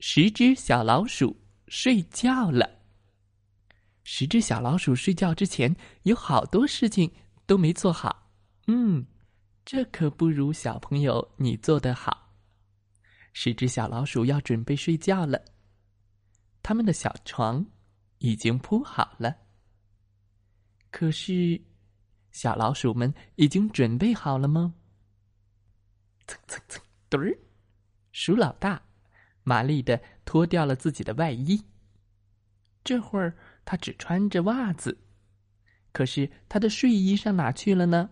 十只小老鼠睡觉了。十只小老鼠睡觉之前有好多事情都没做好。嗯，这可不如小朋友你做的好。十只小老鼠要准备睡觉了，他们的小床已经铺好了。可是，小老鼠们已经准备好了吗？蹭蹭蹭，墩儿，鼠老大。麻利的脱掉了自己的外衣，这会儿他只穿着袜子，可是他的睡衣上哪去了呢？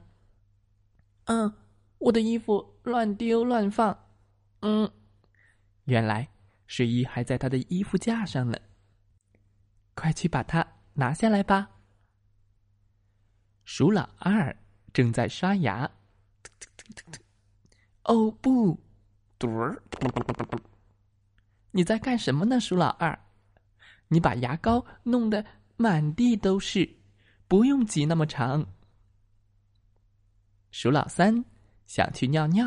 嗯，我的衣服乱丢乱放，嗯，原来睡衣还在他的衣服架上呢。快去把它拿下来吧。鼠老二正在刷牙，哦不，嘟儿。你在干什么呢，鼠老二？你把牙膏弄得满地都是，不用挤那么长。鼠老三想去尿尿，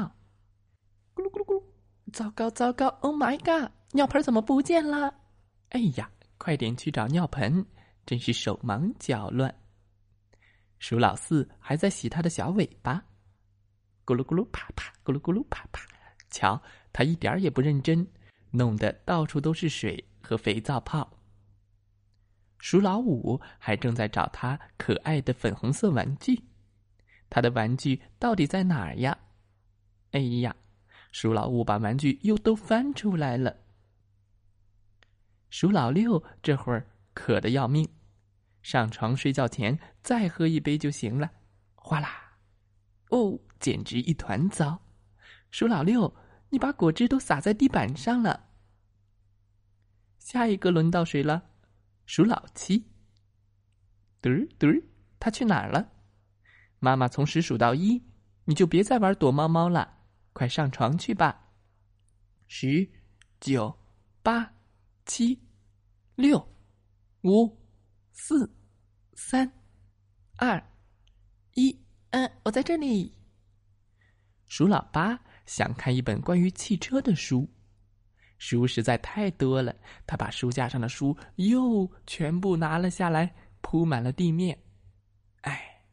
咕噜咕噜咕噜，糟糕糟糕！Oh my god，尿盆怎么不见了？哎呀，快点去找尿盆，真是手忙脚乱。鼠老四还在洗他的小尾巴，咕噜咕噜啪啪，咕噜咕噜啪啪，瞧他一点也不认真。弄得到处都是水和肥皂泡。鼠老五还正在找他可爱的粉红色玩具，他的玩具到底在哪儿呀？哎呀，鼠老五把玩具又都翻出来了。鼠老六这会儿渴得要命，上床睡觉前再喝一杯就行了。哗啦，哦，简直一团糟！鼠老六。你把果汁都洒在地板上了。下一个轮到谁了？数老七。嘚儿嘚儿，他去哪儿了？妈妈从十数到一，你就别再玩躲猫猫了，快上床去吧。十、九、八、七、六、五、四、三、二、一。嗯，我在这里。数老八。想看一本关于汽车的书，书实在太多了，他把书架上的书又全部拿了下来，铺满了地面。哎，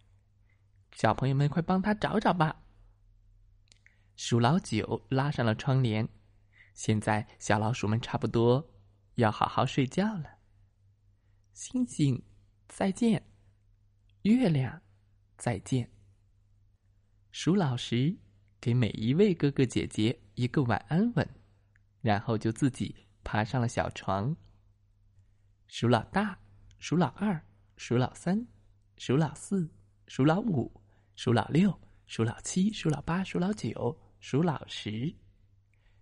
小朋友们，快帮他找找吧！鼠老九拉上了窗帘，现在小老鼠们差不多要好好睡觉了。星星，再见；月亮，再见。鼠老十。给每一位哥哥姐姐一个晚安吻，然后就自己爬上了小床。数老大，数老二，数老三，数老四，数老五，数老六，数老七，数老八，数老九，数老十。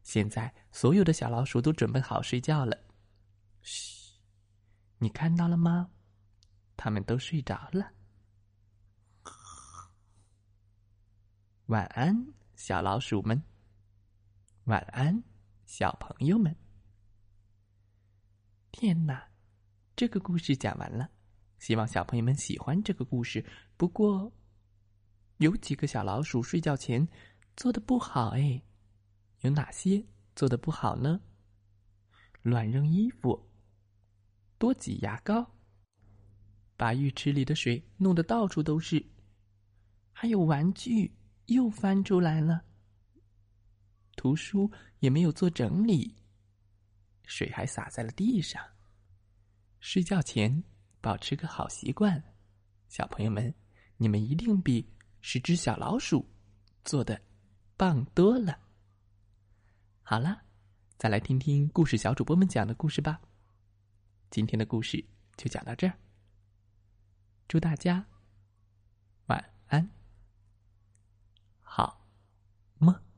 现在所有的小老鼠都准备好睡觉了。嘘，你看到了吗？他们都睡着了。晚安。小老鼠们，晚安，小朋友们。天哪，这个故事讲完了，希望小朋友们喜欢这个故事。不过，有几个小老鼠睡觉前做的不好哎，有哪些做的不好呢？乱扔衣服，多挤牙膏，把浴池里的水弄得到处都是，还有玩具。又翻出来了。图书也没有做整理，水还洒在了地上。睡觉前保持个好习惯，小朋友们，你们一定比十只小老鼠做的棒多了。好了，再来听听故事小主播们讲的故事吧。今天的故事就讲到这儿，祝大家晚安。好，么。